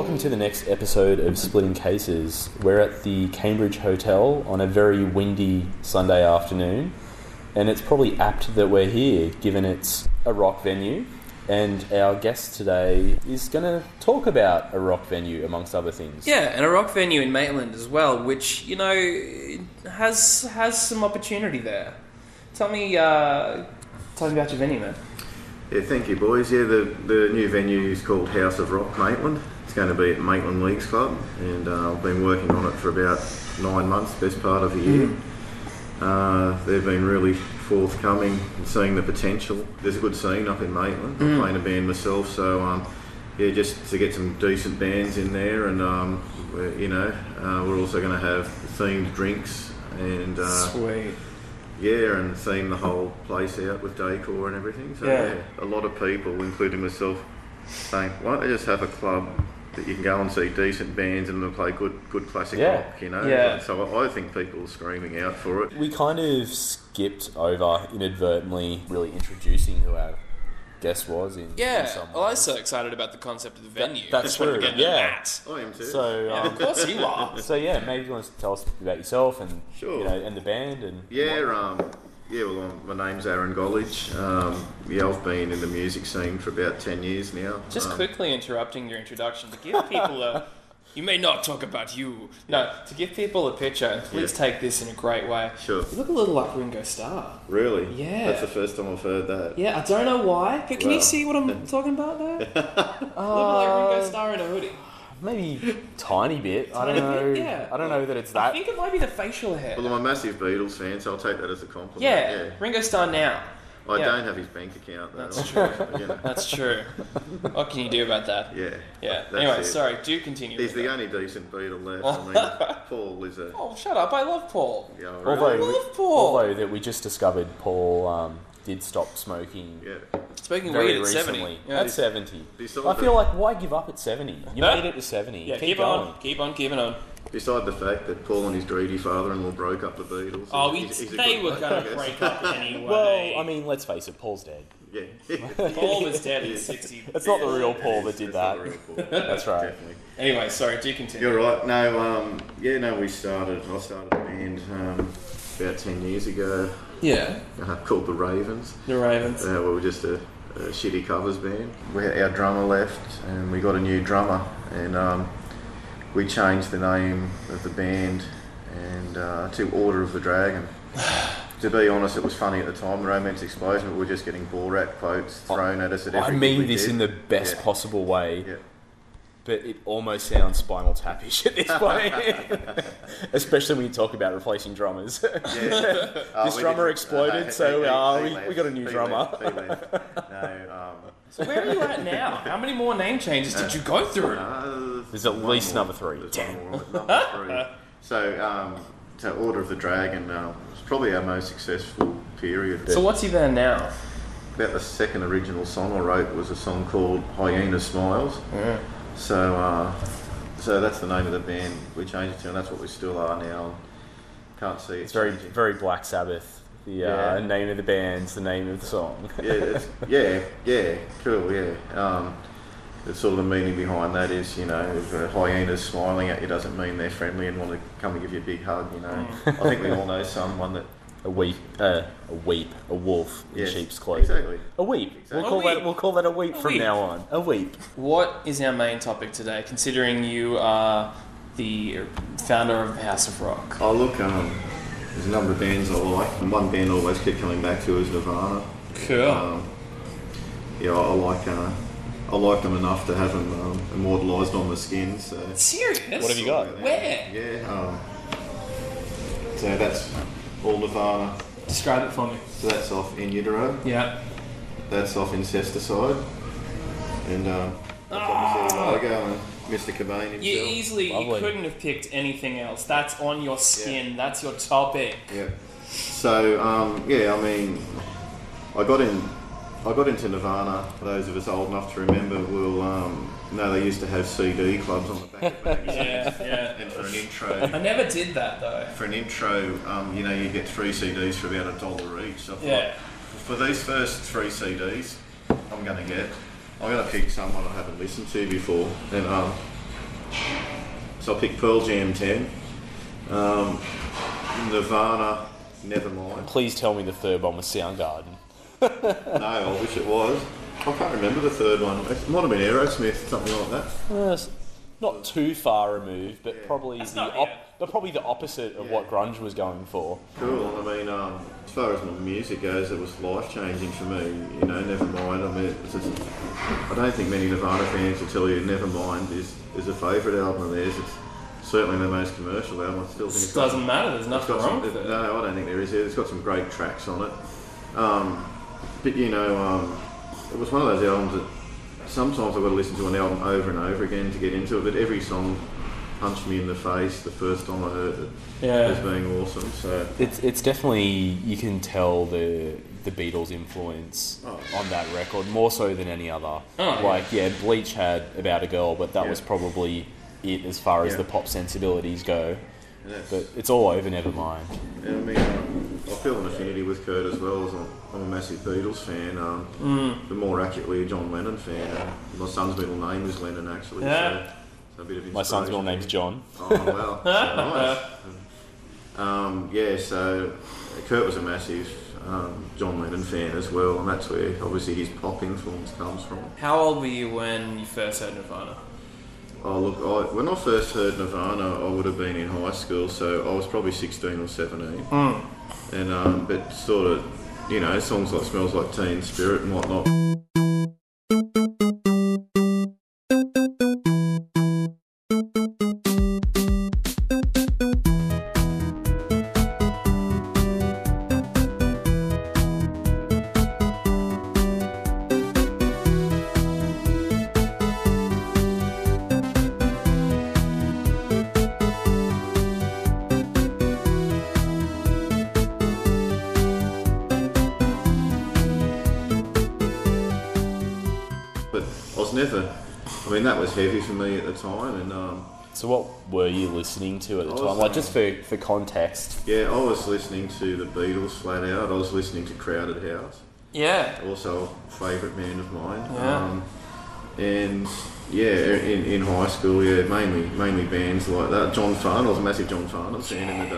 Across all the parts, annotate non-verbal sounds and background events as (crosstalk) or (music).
Welcome to the next episode of Splitting Cases. We're at the Cambridge Hotel on a very windy Sunday afternoon, and it's probably apt that we're here given it's a rock venue. And our guest today is going to talk about a rock venue, amongst other things. Yeah, and a rock venue in Maitland as well, which you know has has some opportunity there. Tell me, uh, tell me about your venue, man. Yeah, thank you, boys. Yeah, the, the new venue is called House of Rock Maitland. It's going to be at Maitland Leagues Club, and uh, I've been working on it for about nine months, best part of a year. Uh, they've been really forthcoming and seeing the potential. There's a good scene up in Maitland. I'm playing a band myself, so um, yeah, just to get some decent bands in there, and um, you know, uh, we're also going to have themed drinks and. Uh, Sweet. yeah, and theme the whole place out with decor and everything. So Yeah. yeah. a lot of people, including myself, saying, "Why don't they just have a club that you can go and see decent bands and they'll play good, good classic Yeah. rock?" You know. Yeah. So I I think people are screaming out for it. We kind of skipped over inadvertently really introducing who our guest was in, in Yeah, some well, I was so excited about the concept of the venue. that's Just wanted to true, yeah. that. I am too. So, Yeah, um, of course you are. (laughs) so yeah, maybe you want to tell us about yourself and Sure. you know and the band and yeah, um, yeah. Well, I'm, my name's Aaron Gollidge. Um, yeah, I've been in the music scene for about ten years now. Just um, quickly interrupting your introduction to give people a. (laughs) You may not talk about you. No, to give people a picture, and please Yeah. take this in a great way. Sure. You look a little like Ringo Starr. Really? Yeah. That's the first time I've heard that. Yeah, I don't know why. Can, can you see what I'm talking about there? (laughs) look like Ringo Starr in a hoodie. Maybe tiny bit. I don't know. bit, yeah. I don't know that it's that. I think it might be the facial hair. Well, I'm a massive Beatles fan, so I'll take that as a compliment. Yeah, yeah. Ringo Starr now. I Yeah. don't have his bank account though. That's true. (laughs) you know. That's true. what can you do about that? Yeah. Yeah. That's Anyway, it. sorry. Do continue. He's the that. only decent Beatle left. I mean, (laughs) Paul is a. Oh, shut up! I love Paul. Yeah, Although, really. I love Paul. although that we just discovered Paul um, did stop smoking yeah. Speaking very weed at recently. seventy. Yeah, At seventy, Besides I feel the- like why give up at seventy? You No. made it to seventy. yeah. keep, Keep, going. on. Keep on. Keeping on. Beside the fact that Paul and his greedy father-in-law broke up the Beatles. Oh, he's- it's, he's a they good were bloke, I going to guess. break up (laughs) anyway. Well, I mean, let's face it, Paul's dead. Yeah. Paul was dead at sixty. (laughs) It's not the real Paul that did That's not that. the real Paul. (laughs) That's right. Definitely. Anyway, sorry. Do continue. You're right. No, um, yeah, no, we started. I started a band um, about ten years ago Yeah. uh, called the Ravens. The Ravens. Uh, we were just a, a shitty covers band. We, our drummer left, and we got a new drummer, and um, we changed the name of the band and uh, to Order of the Dragon. (sighs) to be honest, it was funny at the time. The Romance Explosion, we were just getting Borat quotes thrown at us at I mean this did. in the best Yeah. possible way, Yeah. But it almost sounds Spinal Tapish at this (laughs) point. Especially when you talk about replacing drummers. Yeah. (laughs) Uh, This drummer didn't- exploded, so, uh, we- left. we got a new He drummer. left, he. (laughs) No, um, So where are you at now? How many more name changes did you go through? uh, There's at least more. another three. There's Damn. one more, number three. So, um, so Order of the Dragon uh, was probably our most successful period. So what's your band now? About the second original song I wrote was a song called Hyena Smiles. So, uh, so that's the name of the band we changed it to, and that's what we still are now. Can't see it It's very, changing. very Black Sabbath. The uh, Yeah. name of the band's the name of the song. yeah, yeah, yeah, cool, yeah. Um, the sort of the meaning behind that is, you know, if a hyena's smiling at you doesn't mean they're friendly and want to come and give you a big hug, you know. I think we all know someone that, A weep, uh, a weep, a wolf in Yes, sheep's clothing. exactly. A weep. We'll A call that. weep. We'll call that a weep A from weep. now on. A weep. What is our main topic today, considering you are the founder of House of Rock? oh look, um, there's a number of bands I like, and one band I always keep coming back to is Nirvana. Cool. Um, yeah, I like, uh, I like them enough to have them um, immortalised on my skin, so... Serious? What have you got? Where? Yeah, um, so that's all Nirvana. Describe it for me. So that's off In Utero. Yeah. That's off Incesticide. And um, that's obviously the logo and Mr. Cobain himself. You easily you couldn't have picked anything else. That's on your skin. That's your topic. Yeah. So um, yeah, I mean, I got in. I got into Nirvana. Those of us old enough to remember, will um, know they used to have CD clubs on the back of (laughs) magazines. Yeah, yeah. And for an intro, I never did that though. for an intro, um, you know, you get three CDs for about a dollar each. So I thought, Yeah. For these first three CDs, I'm going to get. I'm going to pick someone I haven't listened to before, and um, so I picked Pearl Jam 10. Um, Nirvana, Nevermind. Please tell me the third one was Soundgarden. No, I wish it was. I can't remember the third one. It might have been Aerosmith, something like that. Uh, not too far removed, but probably That's the op- but probably the opposite of what grunge was going for. Cool. I mean, um, as far as my music goes, it was life changing for me. You know, Nevermind. I mean, just, I don't think many Nirvana fans will tell you Nevermind is, is a favourite album of theirs. It's certainly their most commercial album. I still think it's Doesn't matter. There's nothing wrong some, with it. No, I don't think there is. It's got some great tracks on it. Um, but you know, um, it was one of those albums that sometimes I've got to listen to an album over and over again to get into it. But every song punched me in the face the first time I heard it Yeah. as being awesome. So It's it's definitely you can tell the the Beatles' influence Oh. on that record more so than any other. yeah. like yeah, Bleach had About a Girl, but that Yeah. was probably it as far as Yeah. the pop sensibilities go. and But it's all over Nevermind. and I mean, um, I feel an affinity with Kurt as well. As I'm, I'm a massive Beatles fan. Um, Mm. But more accurately, a John Lennon fan. Uh, my son's middle name is Lennon, actually. Yeah. So, so a bit of My son's middle inspiration. name's John. Oh wow, so (laughs) nice. Um, yeah, so Kurt was a massive um, John Lennon fan as well, and that's where obviously his pop influence comes from. How old were you when you first heard Nirvana? Oh look, I, when I first heard Nirvana, I would have been in high school, so I was probably sixteen or seventeen, and um, but sort of, you know, songs like "Smells Like Teen Spirit" and whatnot. Never. I mean, that was heavy for me at the time, and um, So what were you listening to at the I was, time? Like um, just for, for context. yeah, I was listening to the Beatles flat out. I was listening to Crowded House. Yeah. also a favourite band of mine. Yeah. Um, and yeah, in, in high school, yeah, mainly mainly bands like that. John Farn, I was a massive John Farn fan in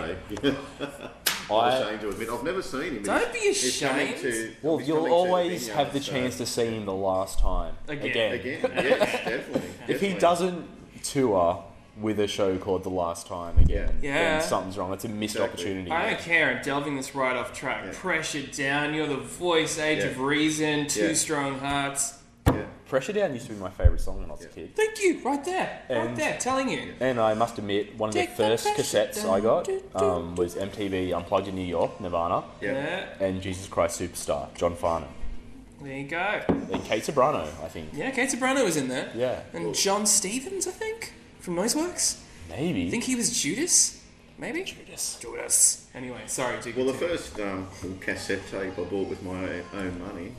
the day. (laughs) I'm I, ashamed to admit, I've never seen him. Don't be He's ashamed. to- well, you'll always Vineyard, have the so- chance to see him the last time. Again. Again, (laughs) yes, definitely. If he doesn't tour with a show called The Last Time again, Yeah. then something's wrong. It's a missed Exactly. opportunity. I don't care. I'm delving this right off track. Yeah. Pressure down. You're the voice. Age Yeah. of reason. Two Yeah. strong hearts. Yeah. Pressure Down used to be my favourite song when I was a kid. Thank you. Right there. right And- there. Telling you. And I must admit, one of the Take the first pressure cassettes down. I got Do, do, um, was MTV Unplugged in New York, Nirvana, Yeah. and Jesus Christ Superstar, John Farnham. There you go. And Kate Ceberano, I think. Yeah. Kate Ceberano was in there. Yeah. And Jon Stevens, I think, from Noiseworks. Maybe. I think he was Judas. Maybe. Judas. Judas. Anyway, sorry. To Well, the continue. first um, cassette tape I bought with my own- own money,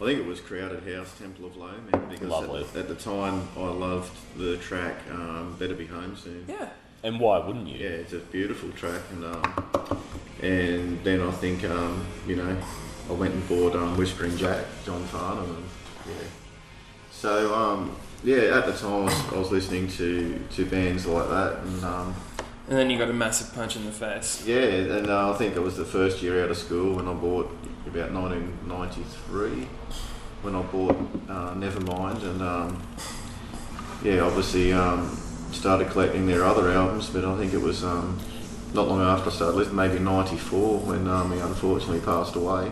I think it was Crowded House, Temple of Low Men, because Lovely. At, the, at the time I loved the track um, Better Be Home Soon. Yeah. And why wouldn't you? Yeah, it's a beautiful track, and um, and then I think um, you know I went and bought um, Whispering Jack, John Farnham, and yeah. So um, yeah, at the time I was, I was listening to, to bands like that, and um, And then you got a massive punch in the face. yeah, and uh, I think it was the first year out of school when I bought about 1993 when I bought uh, Nevermind, and um, yeah, obviously um, started collecting their other albums, but I think it was um, not long after I started listening, maybe '94 when um, he unfortunately passed away.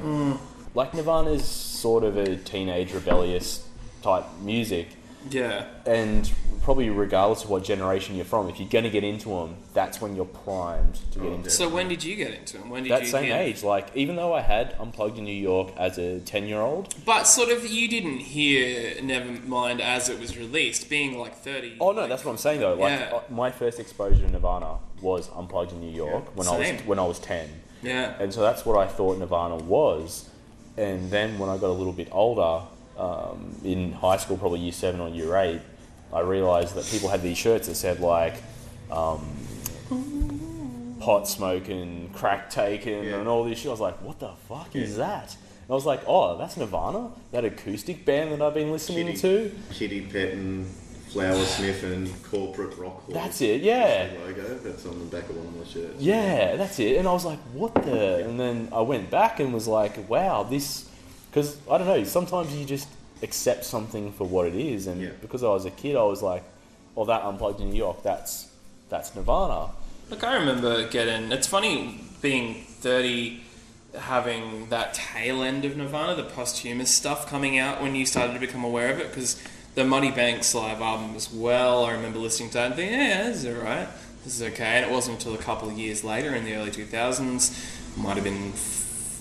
Like Nirvana's sort of a teenage rebellious type music, Yeah. and probably regardless of what generation you're from, if you're going to get into them, that's when you're primed to get Oh, into So when did you get into them? When did that you same hear? age. Like, even though I had Unplugged in New York as a 10 year old, But sort of, you didn't hear Nevermind as it was released, being like thirty. Oh no, that's what I'm saying though. Like Yeah. uh, my first exposure to Nirvana was Unplugged in New York when I was when I was ten, Yeah. and so that's what I thought Nirvana was. And then when I got a little bit older, um, in high school, probably year seven or year eight, I realised that people had these shirts that said like. Um, pot smoking, crack taking, Yeah. and all this shit. I was like, "What the fuck is that?" And I was like, "Oh, that's Nirvana, that acoustic band that I've been listening Kitty, to." Kitty petting, flower sniffing corporate rock. horse. That's it, yeah. The logo. That's on the back of one of my shirts. Yeah, that's it. And I was like, what the? And then I went back and was like, wow, this. Because I don't know, sometimes you just accept something for what it is. And Yeah. because I was a kid, I was like, well, that Unplugged in New York, that's that's Nirvana. Look, I remember getting. It's funny being 30, having that tail end of Nirvana, the posthumous stuff coming out when you started to become aware of it, because the Muddy Banks live album as well, I remember listening to that and thinking, yeah, this is alright, this is okay. And it wasn't until a couple of years later in the early 2000s, might have been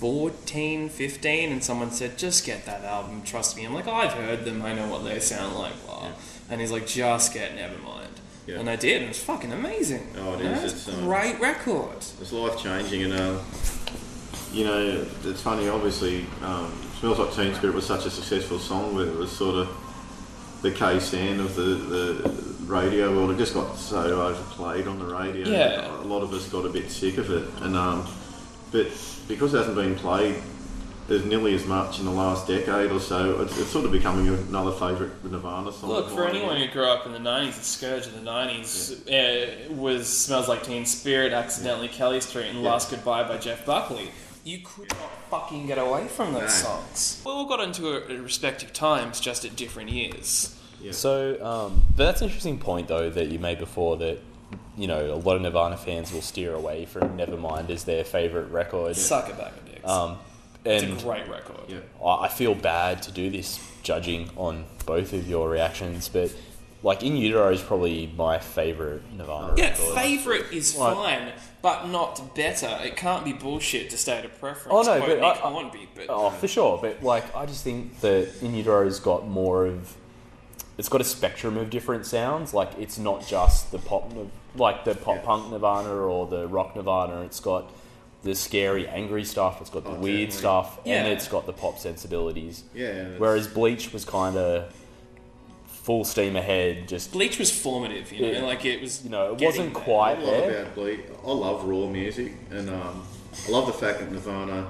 14, 15, and someone said, just get that album, trust me. I'm like, I've heard them, I know what they sound like, blah. Yeah. And he's like, just get Nevermind. Yeah. And I did, and it was fucking amazing. Oh, it is, It's a um, great record. It's life changing, and um, you know, it's funny. Obviously, um, "Smells Like Teen Spirit" was such a successful song, but it was sort of the K stand of the, the radio world. It just got so overplayed on the radio. Yeah. a lot of us got a bit sick of it, and um, but because it hasn't been played as nearly as much in the last decade or so, it's, it's sort of becoming another favourite Nirvana song. Look, for anyone who grew up in the 90s, the scourge of the 90s uh, was Smells Like Teen Spirit, Accidentally Kelly Street, and Yeah. Last Goodbye by Jeff Buckley. You could not fucking get away from those No. songs. We all got into it at respective times, just at different years. Yeah. So, um, but that's an interesting point, though, that you made before that, you know, a lot of Nirvana fans will steer away from Nevermind as their favourite record. Suck a bag of dicks. Um, it's and a great record. yeah. I I feel bad to do this judging on both of your reactions, but like In Utero is probably my favourite Nirvana Yeah, record. favourite is Right. fine, but not better. It can't be bullshit to state a preference. Oh, no, Quote but Nick I- I- Hornby, but Oh, for sure. But like, I just think that In Utero's got more of. It's got a spectrum of different sounds. Like, it's not just the pop, like the pop Yeah. punk Nirvana or the rock Nirvana. It's got the scary, angry stuff. It's got the Oh, weird definitely. stuff, and it's got the pop sensibilities. Yeah. Whereas Bleach was kind of full steam ahead. Just Bleach was formative, you know, Yeah. like it was. you know, it wasn't there. quite I love there. about Bleach. I love raw music, and um, I love the fact that Nirvana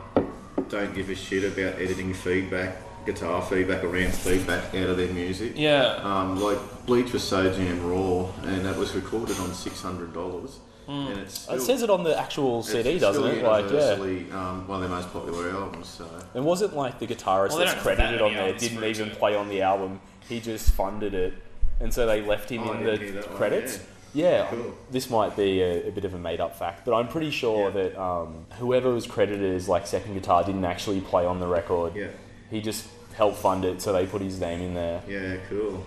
don't give a shit about editing feedback, guitar feedback, or amp feedback out of their music. Yeah. Um, like Bleach was so damn raw, and that was recorded on six hundred dollars, and it's still, It says it on the actual it's CD, still doesn't it? Like, yeah. universally, um, one of their most popular albums. So And wasn't like the guitarist Well, that's don't that credited on there didn't for it even play on the album. He just funded it, and so they left him Oh, in the hear that one, credits. Yeah, Cool. this might be a, a bit of a made-up fact, but I'm pretty sure Yeah. that um, whoever was credited as like second guitar didn't actually play on the record. yeah, He just helped fund it, so they put his name in there. yeah, cool.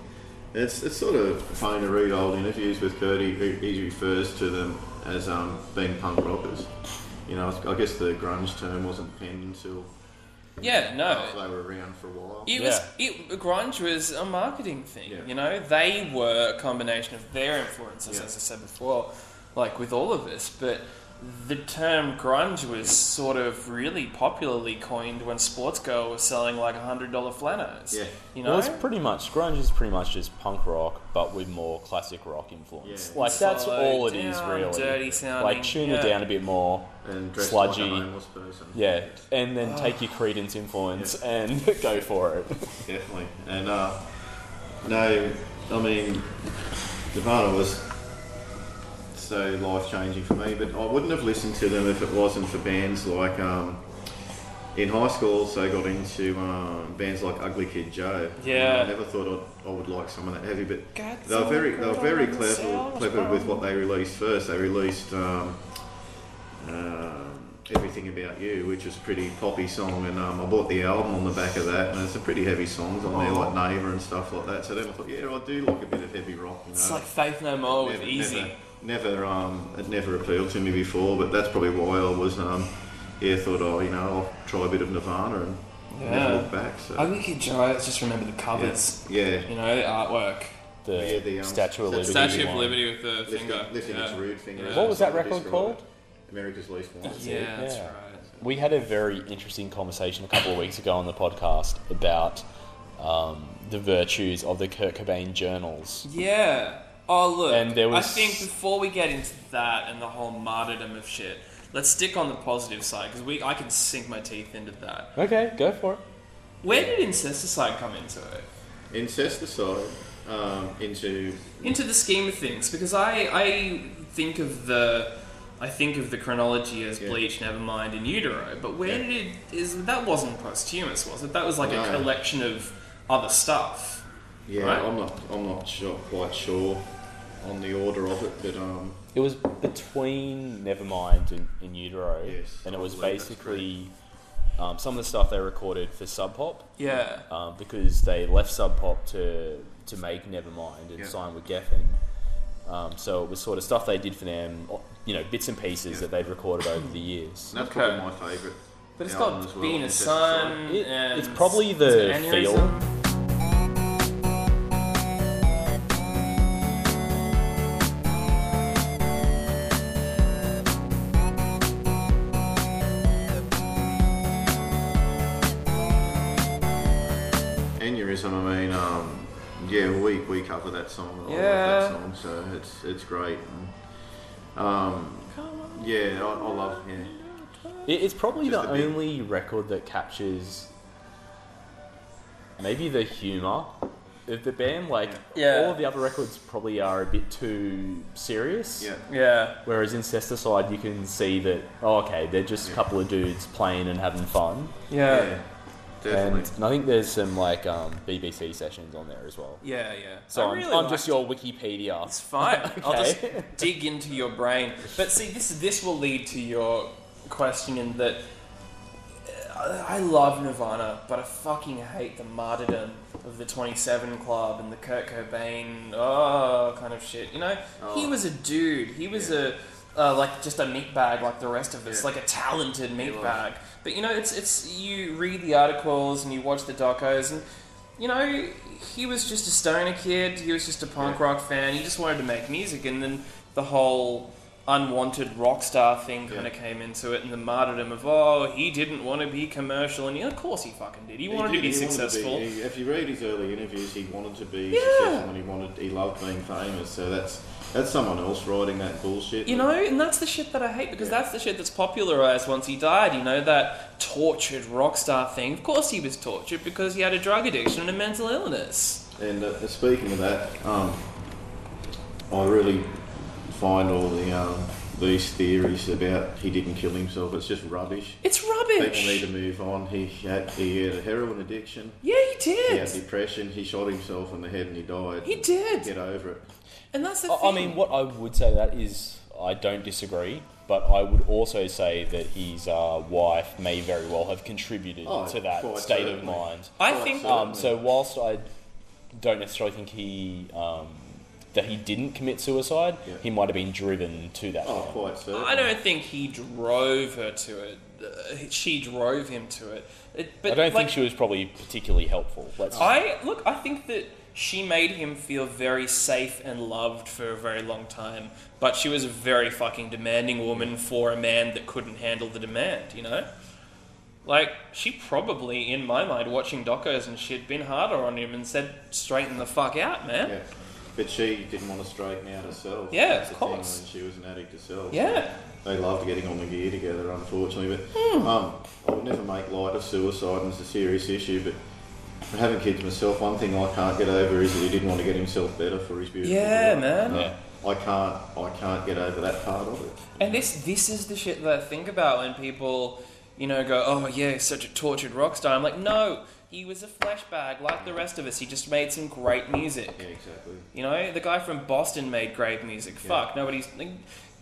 It's, it's sort of funny to read old interviews with Kurt. He, he refers to them as um, being punk rockers. You know, I guess the grunge term wasn't penned until Yeah, no. they were around for a while. It was it grunge was a marketing thing. Yeah. You know, they were a combination of their influences, Yeah. as I said before, like with all of this. But the term grunge was sort of really popularly coined when Sportsgirl was selling like hundred dollar flanos. Yeah. You know, Well, it's pretty much grunge is pretty much just punk rock, but with more classic rock influence. Yeah. Like that's Slow all it is, down, really. dirty sounding, Like tune yeah. it down a bit more. and dressed sludgy. like a homeless person. Yeah, and then take your Creedence influence and (laughs) go for it. Definitely. And uh, no, I mean, Nirvana was so life changing for me, but I wouldn't have listened to them if it wasn't for bands like. Um, in high school, also got into um, bands like Ugly Kid Joe. Yeah. And I never thought I'd, I would like someone that heavy, but Got they were very, they were very some clever, themselves, with what they released first. They released um, um, Everything About You, which was a pretty poppy song, and um, I bought the album on the back of that, and there's some pretty heavy songs on there, like Neighbour and stuff like that. So then I thought, yeah, I do like a bit of heavy rock. You know? it's like Faith No More with Easy. Never, never, um, it never appealed to me before, but that's probably why I was, um, yeah, thought, oh, you know, I'll try a bit of Nirvana and Yeah. never look back. So Ugly Kid Joe. I just remember the covers. yeah, You know, the artwork. The, Yeah, the, um, Statue of Liberty. Statue of. Liberty with the lifting, finger. lifting yeah. its rude finger. Yeah. What was that record called? America's Least Wanted. That's. Yeah, that's right. We had a very interesting conversation a couple of weeks ago on the podcast about um, the virtues of the Kurt Cobain journals. Yeah. Oh look, And there was- I think before we get into that and the whole martyrdom of shit, let's stick on the positive side because we I can sink my teeth into that. Okay, go for it. Where did incesticide come into it? Incesticide. um, into into the scheme of things because I I think of the I think of the chronology as Yeah. Bleach, Nevermind, and Utero. But where Yeah. did it is that wasn't posthumous, was it? That was like a collection of other stuff. yeah. Right. I'm not I'm not sure, quite sure on the order of it, but um, It was between Nevermind and, and Utero, Yes, and I it was basically um, some of the stuff they recorded for Sub Pop Yeah. um, because they left Sub Pop to to make Nevermind and Yeah. sign with Geffen. Um, so it was sort of stuff they did for them, you know, bits and pieces Yeah. that they'd recorded over the years. and that's Okay. probably my favourite. But it's album got well, being a Incesticide. son. It- and it's probably the it feel. That song. I Yeah. love that song, so it's it's great. And, um, yeah, I, I love yeah. It, it's probably Just the a bit- only record that captures maybe the humour of the band. Like Yeah. all of the other records probably are a bit too serious. Yeah, Yeah. Whereas in Incesticide, you can see that oh, okay, they're just a couple of dudes playing and having fun. Yeah. yeah, definitely. And I think there's some like um, BBC sessions on there as well. Yeah, yeah. So I I'm, really just your Wikipedia. It's fine. okay. (laughs) I'll just (laughs) dig into your brain. But see, this this will lead to your question in that uh, I love Nirvana, but I fucking hate the martyrdom of the 27 Club and the Kurt Cobain, oh, kind of shit. You know, he Oh. was a dude. He was a uh, like just a meat bag like the rest of us, Yeah. like a talented meat bag. But you know, it's it's you read the articles and you watch the docos and you know, he was just a stoner kid. He was just a punk Yeah. rock fan. He just wanted to make music, and then the whole unwanted rock star thing kind Yeah. of came into it, and the martyrdom of oh, he didn't want to be commercial, and yeah, of course he fucking did. He, wanted did- to be he wanted successful. he- if you read his early interviews, he wanted to be Yeah. successful and he wanted he loved being famous. So that's that's someone else writing that bullshit. You know, and that's the shit that I hate because Yeah. that's the shit that's popularized once he died. You know, that tortured rock star thing. Of course he was tortured because he had a drug addiction and a mental illness. And uh, speaking of that, um, I really find all the um, these theories about he didn't kill himself. It's just rubbish. It's rubbish. People need to move on. He had, he had a heroin addiction. Yeah, he did. He had depression. He shot himself in the head and he died. He did. Get over it. And that's the I, thing. I mean, what I would say to that is I don't disagree, but I would also say that his uh, wife may very well have contributed Oh, to that quite state of certainly. mind. I Quite think certainly. Um, so whilst I don't necessarily think he um, that he didn't commit suicide, Yeah. he might have been driven to that. Oh, point. quite certainly. I don't think he drove her to it. Uh, she drove him to it. it but I don't like, think she was probably particularly helpful. Let's I look. I think that she made him feel very safe and loved for a very long time. But she was a very fucking demanding woman for a man that couldn't handle the demand. You know. Like she probably, in my mind, watching docos and shit, been harder on him and said, "Straighten the fuck out, man." Yeah. But she didn't want to straighten out herself. Yeah, That's of thing, course. when she was an addict herself. Yeah. They loved getting on the gear together, unfortunately. But Hmm. um, I would never make light of suicide, and it's a serious issue. But having kids myself, one thing I can't get over is that he didn't want to get himself better for his beautiful Yeah, daughter. man. Yeah. I can't, I can't get over that part of it. And this this is the shit that I think about when people, you know, go, "Oh yeah, such a tortured rock star." I'm like, no, he was a flesh bag like the rest of us. He just made some great music. Yeah, exactly. You know, the guy from Boston made great music. Yeah. Fuck, nobody's. Like,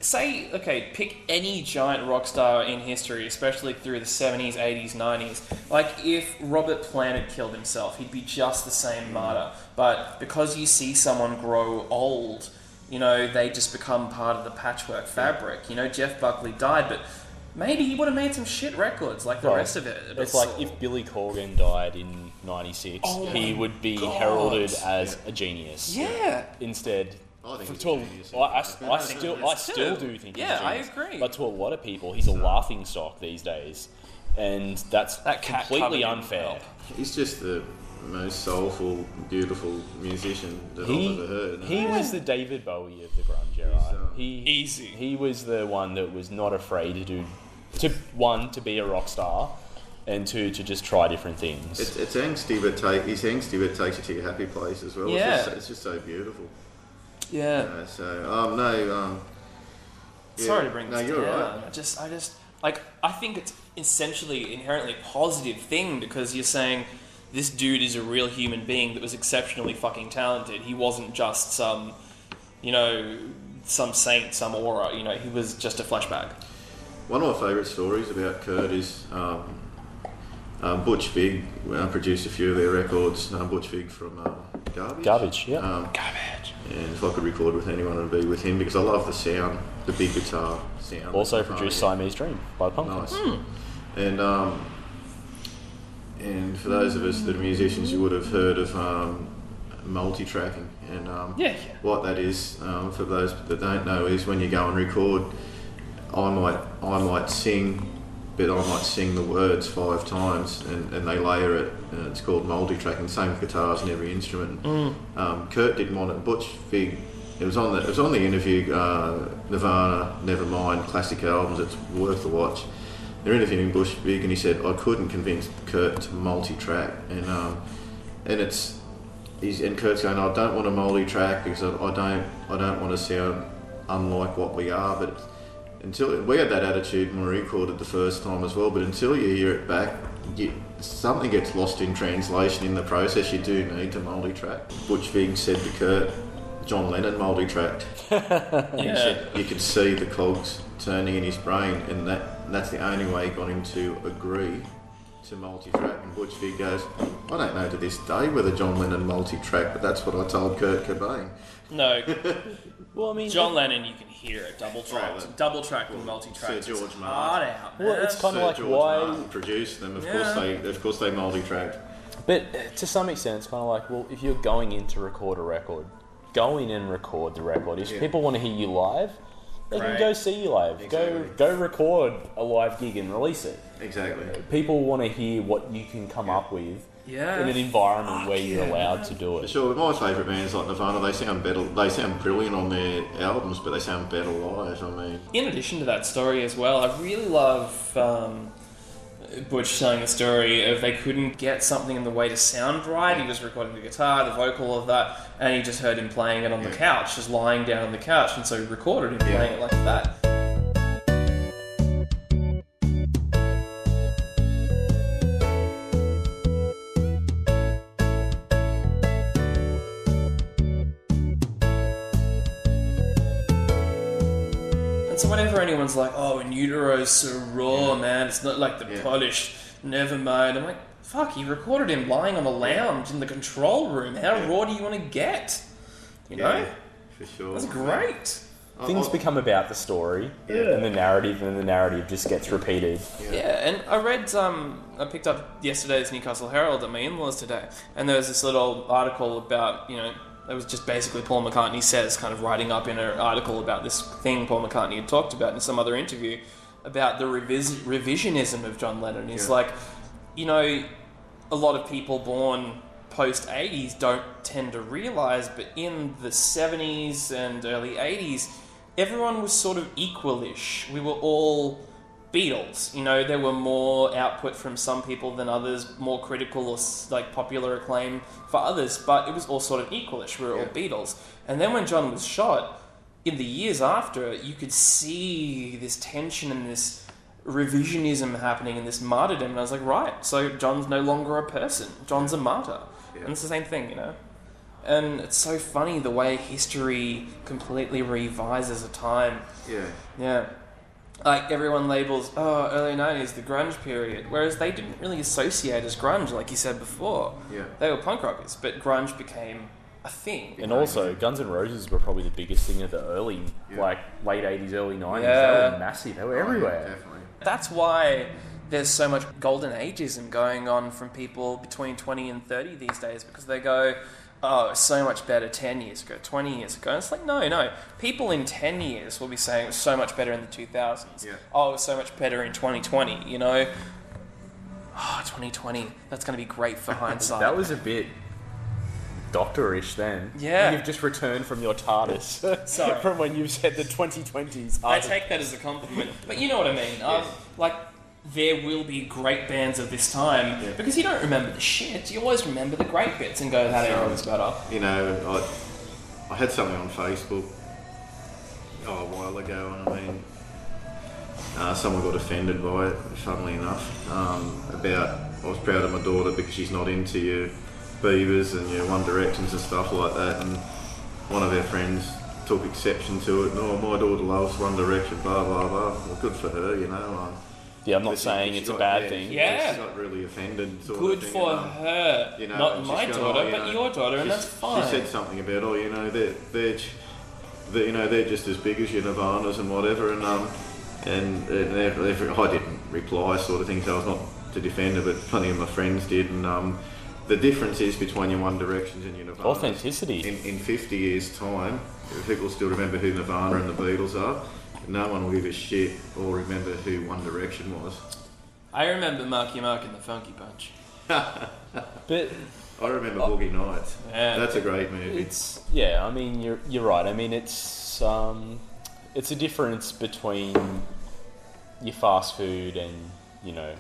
say, okay, pick any giant rock star in history, especially through the 70s, 80s, 90s. Like, if Robert Plant had killed himself, he'd be just the same martyr. But because you see someone grow old, you know, they just become part of the patchwork fabric. You know, Jeff Buckley died, but maybe he would have made some shit records like the Well, rest of it. But It's like so- if Billy Corgan died in '96, Oh he would be God. heralded as a genius. Yeah. Instead, I think for- he's to a a- I, I- I think still, I still do think Yeah, he's a I agree. But to a lot of people, he's a laughing stock these days, and that's That completely unfair. He's just the most soulful, beautiful musician that He, I've ever heard. he was the David Bowie of the grunge era. He's, um, he Easy. He was the one that was not afraid to do, to one to be a rock star, and two to just try different things. It's, it's angsty, but take he's angsty, but takes you to your happy place as well. Yeah. It's, just, it's just so beautiful. Yeah. So um, no, um, yeah, Sorry to bring no, this you're down. right. I just, I just, like, I think it's essentially inherently a positive thing because you're saying this dude is a real human being that was exceptionally fucking talented. He wasn't just some, you know, some saint, some aura. You know, he was just a flashback. One of my favourite stories about Kurt is um, um, Butch Vig uh, produced a few of their records. Um, Butch Vig from uh, Garbage. Garbage, yeah. Um, Garbage. and if I could record with anyone, it'd be with him because I love the sound, the big guitar sound. also that's produced behind Siamese Dream by it. Pumpkins. Nice. And um, and for those of us that are musicians, you would have heard of um, multi-tracking. And um, Yeah, yeah. what that is, um, for those that don't know, is when you go and record, I might I might sing, but I might sing the words five times, and, and they layer it. And it's called multi-tracking. Same with guitars and every instrument. Um, Kurt didn't want it. Butch Vig. It was on the it was on the interview. Uh, Nirvana, Nevermind, classic albums. It's worth the watch. They're interviewing Butch Vig, and he said I couldn't convince Kurt to multi-track, and um, and it's he's and Kurt's going, I don't want to multi-track because I, I don't I don't want to sound unlike what we are. But until we had that attitude when we recorded the first time as well. But until you hear it back, you, something gets lost in translation in the process. You do need to multi-track. Butch Vig said to Kurt, John Lennon multi-tracked. (laughs) Yeah. You could see the cogs turning in his brain, and that and that's the only way he got him to agree to multi-track. And Butch Vig goes, I don't know to this day whether John Lennon multi-tracked, but that's what I told Kurt Cobain. No, (laughs) Well, I mean, John Lennon, you can hear it. Double tracked, Right. double tracked and multi track. Sir George Martin. Hard out. Well, it's kind of like George why. Martin produced them. Of Yeah. course they, of course they multi-tracked. But uh, to some extent, it's kind of like, well, if you're going in to record a record, go in and record the record. If Yeah. people want to hear you live, they can go see you live. Go Exactly. go record a live gig and release it. Exactly. People want to hear what you can come up with Yeah. in an environment where you're yeah. allowed to do For it. sure, my favourite bands like Nirvana, they sound better. They sound brilliant on their albums, but they sound better live. I mean, in addition to that story as well, I really love um, Butch telling the story of they couldn't get something in the way to sound right. He was recording the guitar, the vocal of that, and he just heard him playing it on the couch, just lying down on the couch, and so he recorded him Yeah. playing it like that. Whenever anyone's like, "Oh, in utero's so raw, man, it's not like the Yeah. polished, never mind," I'm like, "Fuck, you recorded him lying on a lounge in the control room. How Yeah. raw do you want to get?" You know, for sure. that's great. I- Things I- become about the story Yeah. and the narrative, and the narrative just gets repeated. Yeah, and I read, um, I picked up yesterday's Newcastle Herald at my in-laws today, and there was this little article about, you know, it was just basically Paul McCartney says, kind of writing up in an article about this thing Paul McCartney had talked about in some other interview about the revis- revisionism of John Lennon. He's Yeah. like, you know, a lot of people born post 80s don't tend to realize, but in the 70s and early 80s, everyone was sort of equalish. We were all Beatles. You know, there were more output from some people than others, more critical or like popular acclaim for others, but it was all sort of equalish. We were all Yeah. Beatles. And then when John was shot, in the years after, you could see this tension and this revisionism happening and this martyrdom. And I was like, right, so John's no longer a person. John's a martyr. Yeah. And it's the same thing, you know? And it's so funny the way history completely revises a time. Yeah, Yeah. Like everyone labels, oh, early 90s, the grunge period. Whereas they didn't really associate as grunge, like you said before. yeah. They were punk rockers, but grunge became a thing. And also, Guns N' Roses were probably the biggest thing of the early, Yeah. like late '80s, early '90s. Yeah. They were massive. They were oh, everywhere. Definitely. That's why there's so much golden ageism going on from people between 20 and 30 these days because they go, oh, so much better 10 years ago, 20 years ago. And it's like, no, no. People in 10 years will be saying it was so much better in the 2000s. Yeah. Oh, it was so much better in 2020, you know? Oh, 2020. That's going to be great for (laughs) hindsight. That was a bit doctorish then. Yeah. You've just returned from your TARDIS. (laughs) Sorry. from when you've said the 2020s. I take that as a compliment. But you know what I mean. (laughs) Um, like, there will be great bands of this time Yeah. because you don't remember the shit. You always remember the great bits and go, that era was better. You know, I, I had something on Facebook oh, a while ago, and I mean, uh, someone got offended by it, funnily enough, um, about I was proud of my daughter because she's not into your Biebers and your One Directions and stuff like that, and one of our friends took exception to it. No, my daughter loves One Direction, blah blah blah. Well, good for her, you know. Um, Yeah, I'm not but she- saying she it's a bad yeah, thing. she- Yeah. she got really offended. Sort Good of thing, for and, um, her. you know, Not and my she's daughter, gone, oh, you but know, your daughter, and she- that's fine. She said something about, oh, you know, they're, they're, j- they you know, they're just as big as your Nirvanas and whatever, and um, and, and they're- they're- I didn't reply, sort of thing, so I was not to defend her, but plenty of my friends did, and um, the difference is between your One Directions and your Nirvanas. Authenticity. In, in 50 years' time, if people still remember who Nirvana and the Beatles are, no one will give a shit or remember who One Direction was. I remember Marky Mark and the Funky Bunch. (laughs) But I remember Boogie Nights. Yeah. That's a great movie. it's yeah. I mean, you're you're right. I mean, it's um, it's a difference between your fast food and you know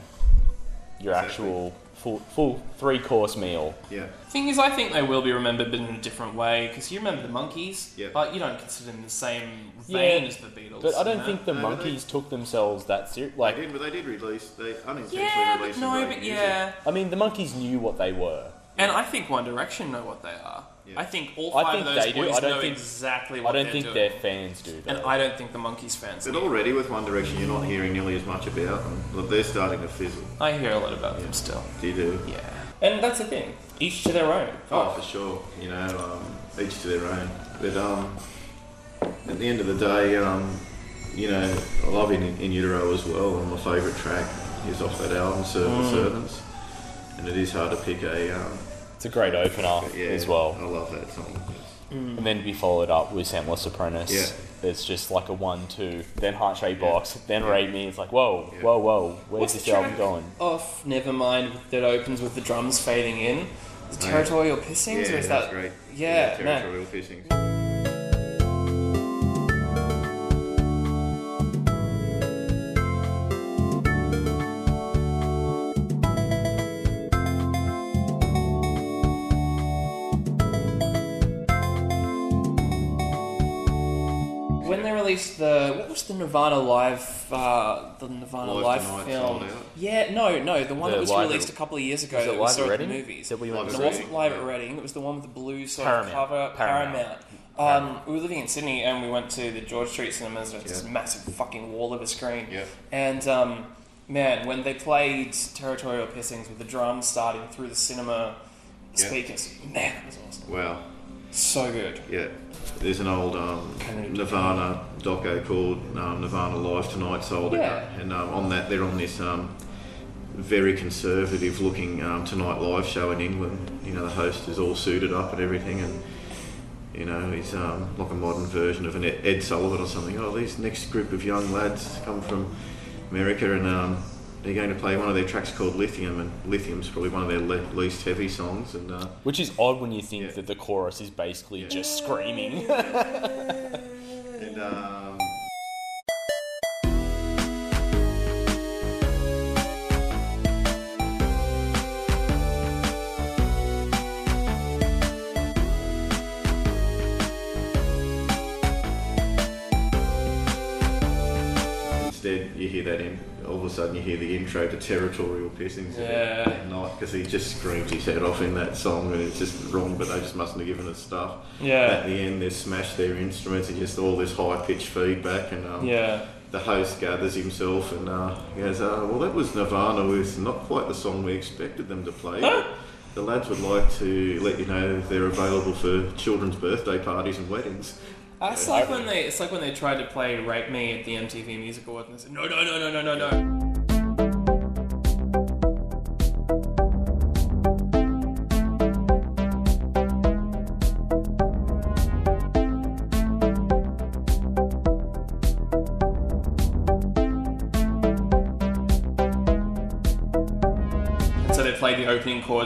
your Exactly. actual full full three course meal. yeah. Thing is, I think they will be remembered, but in a different way. Because you remember the Monkees, Yeah. but you don't consider them the same vein Yeah, as the Beatles. But I don't know? think the No, Monkees took themselves that serious. They did, but they did release. They unintentionally Yeah, but released no, but music. yeah. I mean, the Monkees knew what they were. And I think One Direction know what they are. Yeah. I think all I five think of those they do. I don't know think- exactly I don't they're think doing. their fans do. and. I don't think the Monkees fans But do. already with One Direction, you're not hearing nearly as much about them. Look, they're starting to fizzle. I hear a lot about them still. Do you do? Yeah. And that's the thing. Each to their own. Oh, for sure. You know, um, each to their own. But um, at the end of the day, um, you know, I love In, in Utero as well, and my favourite track is off that album, Servant Mm. Servants. And it is hard to pick a. Um, It's a great opener yeah, as well. I love that song. And then to be followed up with Scentless Apprentice. Yeah. It's just like a one, two, then Heart Shaped Yeah. Box, then Yeah. Rape Me. It's like, whoa, Yeah. whoa, whoa. Where's What's this the album going? Off Never mind. that opens with the drums fading in. Is it yeah. Territorial Pissings yeah, or is that's that great. Yeah, no. Territorial Pissings. The what was the Nirvana live uh, the Nirvana Live live, Tonight film? Yeah, no, no, the one The that was released at- a couple of years ago Was it that we saw at at the movies. That we went Live It at to Reading. wasn't live at Reading. It was the one with the blue sort Paramount. of cover. Paramount. Paramount. Um, we were living in Sydney and we went to the George Street cinemas. It's this Yeah. massive fucking wall of a screen. Yeah. And um, man, when they played Territorial Pissings with the drums starting through the cinema Yeah. speakers, man, that was awesome. Wow. So good. Yeah, there's an old um, Nirvana doco called um, Nirvana Live Tonight sold Yeah. out, and um, on that they're on this um, very conservative-looking um, Tonight Live show in England. You know, the host is all suited up and everything, and you know he's um, like a modern version of an Ed, Ed Sullivan or something. Oh, these next group of young lads come from America, and um, they're going to play one of their tracks called Lithium, and Lithium's probably one of their le- least heavy songs, and. Uh, Which is odd when you think Yeah. that the chorus is basically Yeah. just screaming. (laughs) And um, of a sudden, you hear the intro to Territorial Pissings. Yeah. Not because he just screams his head off in that song, and it's just wrong. But they just mustn't have given us stuff. Yeah. At the end, they smash their instruments and just all this high pitched feedback, and um, Yeah. the host gathers himself and uh, he goes, uh, "Well, that was Nirvana with not quite the song we expected them to play. the lads would like to let you know they're available for children's birthday parties and weddings." It's like when they it's like when they tried to play "Rape Me" at the MTV Music Awards and they said no no no no no no no.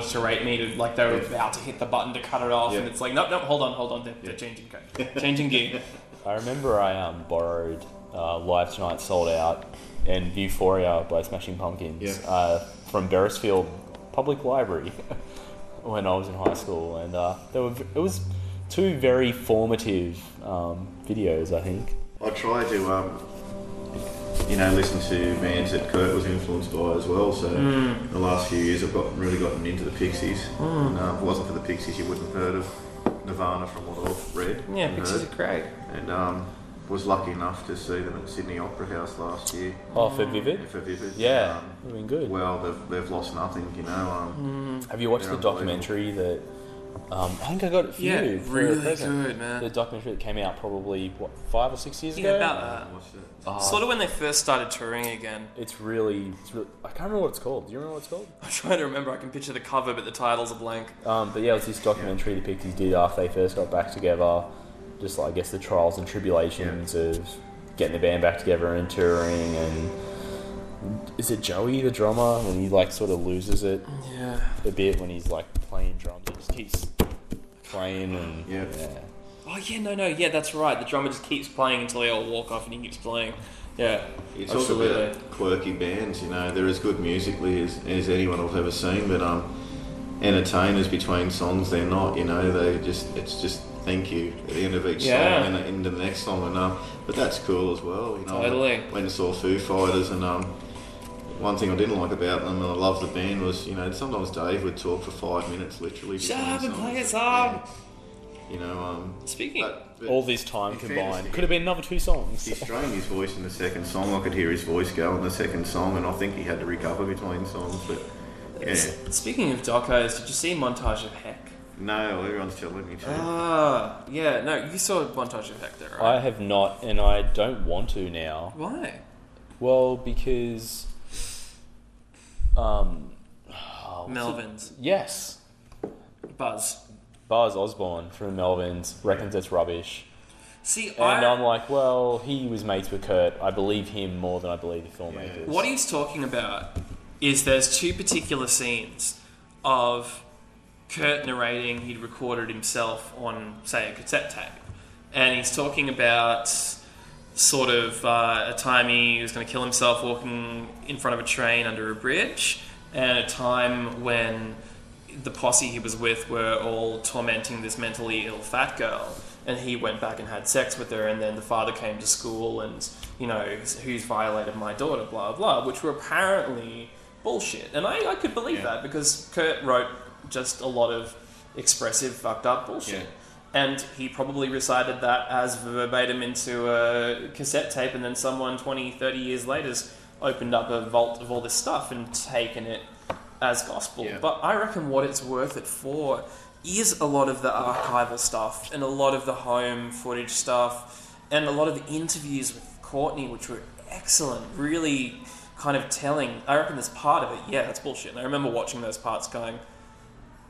The to Rape Me" to like they were about to hit the button to cut it off, and it's like nope nope hold on hold on they're, they're changing code, (laughs) changing gear. I remember I um, borrowed uh, Live Tonight sold out and Vieuphoria by Smashing Pumpkins Yeah. uh, from Beresfield Public Library (laughs) when I was in high school, and uh, there were it was two very formative um, videos, I think. I try to, um, you know, listen to bands that Kurt was influenced by as well. So Hmm. the last few years, I've got really gotten into the Pixies. And, uh, if it wasn't for the Pixies, you wouldn't have heard of Nirvana from what I've read. Yeah, pictures heard. are great. And um, was lucky enough to see them at Sydney Opera House last year. Oh, for Vivid, For Vivid. yeah, Um, been good. well, they've, they've lost nothing, you know. Um, Have you watched the documentary that? Um, I think I got it for Yeah, you. For really good, man. The documentary that came out probably what five or six years Yeah, ago. about that. watched. Oh, Sort of when they first started touring again. It's really, it's really. I can't remember what it's called. Do you remember what it's called? (laughs) I'm trying to remember. I can picture the cover, but the titles are blank. Um, but yeah, it was this documentary the Pixies did after they first got back together. Just like I guess the trials and tribulations of getting the band back together and touring. And is it Joey the drummer when he like sort of loses it Yeah. a bit when he's like playing drums? He just keeps playing and Yeah. Oh yeah, no, no, yeah, that's right. The drummer just keeps playing until they all walk off, and he keeps playing. Yeah, You talk absolutely. about quirky bands, you know, they're as good musically as, as anyone I've ever seen, but um, entertainers between songs, they're not, you know, they just, it's just thank you at the end of each Yeah. song and the end of the next song, and um, but that's cool as well, you know. Totally. I went saw Foo Fighters, and um, one thing I didn't like about them, and I love the band, was, you know, sometimes Dave would talk for five minutes, literally. Shut between up and play a song. You know, um, Speaking. but, but All this time combined could have been another two songs. he strained his voice in the second song. I could hear his voice go in the second song, and I think he had to recover between songs. But yeah, Speaking of docos, did you see Montage of Heck? no, everyone's telling me to. Ah, yeah, no, you saw Montage of Heck there, I have not, and I don't want to now. Why? Well, because um, oh, Melvins. Yes, Buzz. Buzz Osborne from Melvins reckons it's rubbish, See, and I, I'm like, well, he was mates with Kurt. I believe him more than I believe the filmmakers. What he's talking about is there's two particular scenes of Kurt narrating he'd recorded himself on, say, a cassette tape. And he's talking about sort of uh, a time he was going to kill himself walking in front of a train under a bridge, and a time when the posse he was with were all tormenting this mentally ill fat girl. And he went back and had sex with her, and then the father came to school and, you know, who's violated my daughter, blah, blah, which were apparently bullshit. And I, I could believe Yeah. that because Kurt wrote just a lot of expressive, fucked up bullshit. Yeah. And he probably recited that as verbatim into a cassette tape, and then someone 20, 30 years later has opened up a vault of all this stuff and taken it as gospel. Yeah. But I reckon what it's worth it for is a lot of the archival stuff and a lot of the home footage stuff and a lot of the interviews with Courtney, which were excellent, really kind of telling. I reckon there's part of it, yeah, that's bullshit. And I remember watching those parts going,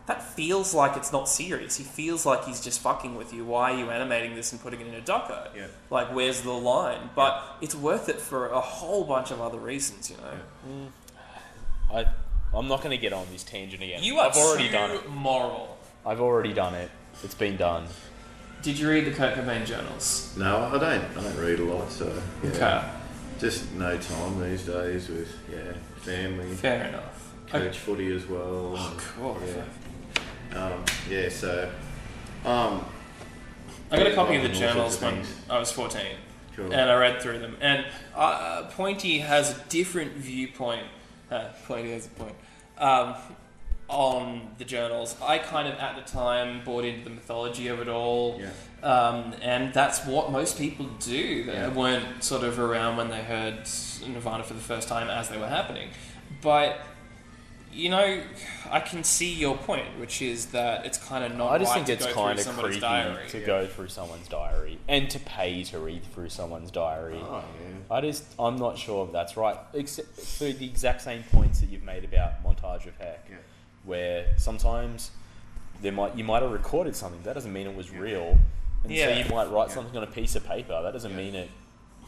that feels like it's not serious. He feels like he's just fucking with you. Why are you animating this and putting it in a doco? Yeah. Like, where's the line? But it's worth it for a whole bunch of other reasons, you know. I, I'm not going to get on this tangent again. You are I've already too done it. moral. I've already done it. It's been done. Did you read the Kurt Cobain journals? No, I don't. I don't read a lot, so yeah. Okay, just no time these days with yeah family, fair enough. coach footy as well. Oh, and, cool. Yeah. Um, yeah. So, um, I got a copy of the journals when. I was 14. cool. and I read through them. And uh, Pointy has a different viewpoint. Uh, Pointy has a point um, on the journals. I kind of at the time bought into the mythology of it all, yeah. um, and that's what most people do. They Yeah. weren't sort of around when they heard Nirvana for the first time as they were happening, but. You know, I can see your point, which is that it's kind of not. I just right think to it's kind of creepy diary. to yeah. go through someone's diary and to pay to read through someone's diary. Oh yeah. I just, I'm not sure if that's right. Except for the exact same points that you've made about montage of heck, Yeah. where sometimes there might you might have recorded something that doesn't mean it was real, and Yeah. so you might write Yeah. something on a piece of paper that doesn't Yeah. mean it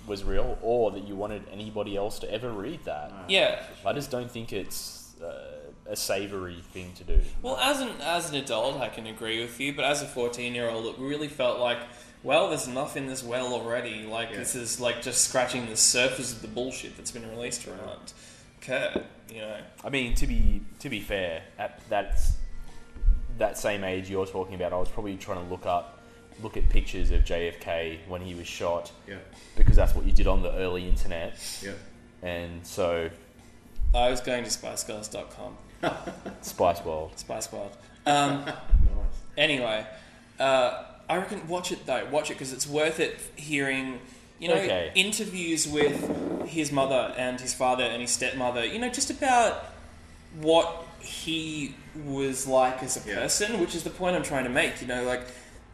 was real or that you wanted anybody else to ever read that. No. Yeah, I just don't think it's uh, a savoury thing to do. Well, as an as an adult, I can agree with you, but as a fourteen year old, it really felt like, well, there's enough in this well already. Like Yeah. this is like just scratching the surface of the bullshit that's been released around Kurt. You know, I mean, to be to be fair, at that that same age you're talking about, I was probably trying to look up look at pictures of JFK when he was shot Yeah, because that's what you did on the early internet, yeah. and so I was going to SpiceGirls.com, Spice World. Spice World. Um, Nice. (laughs) Anyway, uh, I reckon watch it though. Watch it because it's worth it. Hearing, you know, Okay. interviews with his mother and his father and his stepmother. You know, just about what he was like as a Yeah. person, which is the point I'm trying to make. You know, like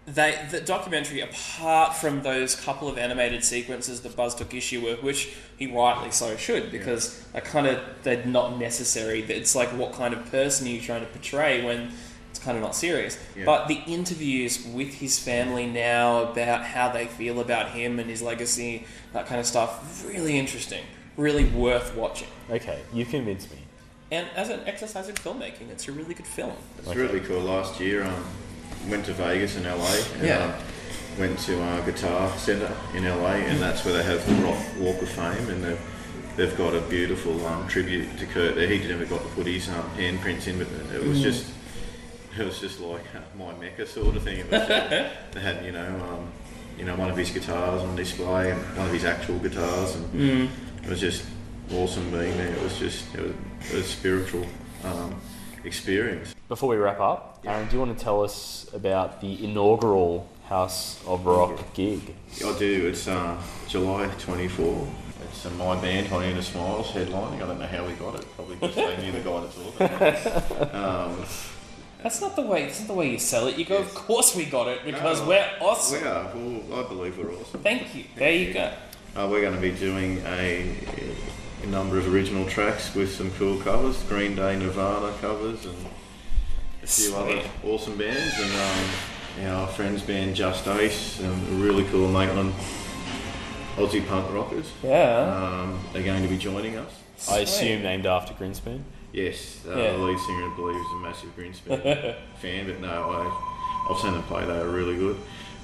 they the documentary, apart from those couple of animated sequences that Buzz took issue with, which he rightly so should, because I kind of they're not necessary. It's like what kind of person are you trying to portray when it's kind of not serious. Yeah. But the interviews with his family now about how they feel about him and his legacy, that kind of stuff, really interesting, really worth watching. Okay, you convinced me. And as an exercise in filmmaking, it's a really good film. It's Okay. really cool. Last year, um, went to Vegas in LA. And, Yeah. um, went to our Guitar Center in LA, and that's where they have the Rock Walk of Fame, and they've, they've got a beautiful um, tribute to Kurt there. He never got to put his um, handprints in, but it was just it was just like uh, my mecca sort of thing. It was (laughs) they had you know um, you know one of his guitars on display and one of his actual guitars, and it was just awesome being there. It was just it was, it was spiritual um, experience. Before we wrap up, Aaron, do you want to tell us about the inaugural House of Rock gig? I do. It's uh, July 24. It's uh, my band, Hyena Smiles, headlining. I don't know how we got it. Probably because they knew the guy that's (laughs) organising. um, That's not the way. That's not the way you sell it. You go, of course we got it because No. we're awesome. we are. Well, I believe we're awesome. Thank you. There you go. Uh, we're going to be doing a, a number of original tracks with some cool covers, Green Day, Nirvana covers, and a few other awesome bands. And um, our friends band Just Ace, and a really cool Maitland Aussie punk rockers. Yeah. Um, they're going to be joining us. I assume named after Grinspoon. Yes, uh, Yeah. the lead singer, I believe, is a massive Grinspoon (laughs) fan, but no, I, I've seen them play. They are really good.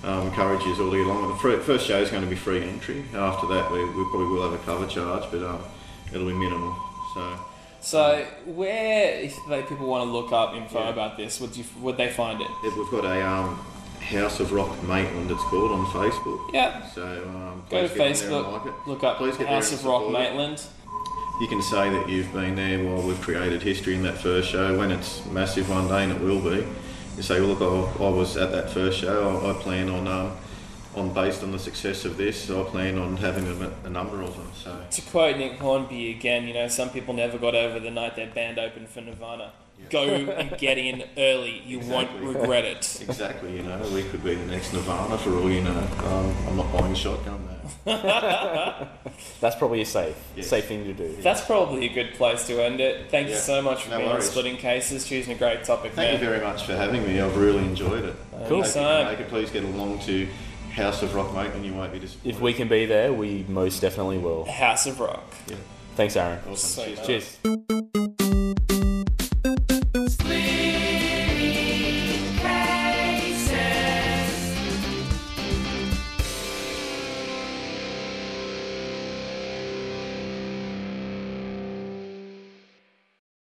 Um, encourage you all to get along. The first show is going to be free entry. After that, we, we probably will have a cover charge, but um, it'll be minimal. So So, where, if they, people want to look up info Yeah. about this, would you would they find it? we've got a um, House of Rock Maitland. It's called on Facebook. Yeah. So um, Go to please get on there and Facebook, like look up Please get House of Rock it. Maitland. You can say that you've been there while we've created history in that first show. When it's massive one day, and it will be, you say, well, look, I, I was at that first show. I, I plan on, um, on based on the success of this, I plan on having a, a number of them. So To quote Nick Hornby again, you know, some people never got over the night their band opened for Nirvana. Go and get in early. You Exactly. won't regret it. exactly, you know, we could be the next Nirvana for all you know. Um, I'm not buying a shotgun now. (laughs) That's probably a safe, Yes. safe thing to do. That's probably a good place to end it. Thank you so much for No being on worries. Splitting Cases, choosing a great topic, Thank man. you very much for having me. I've really enjoyed it. Cool. Hope you can Anytime. make it. Please get along to House of Rock, mate, and you won't be disappointed. If we can be there, we most definitely will. House of Rock. Yeah. Thanks, Aaron. Awesome. So Cheers. Nice. Cheers.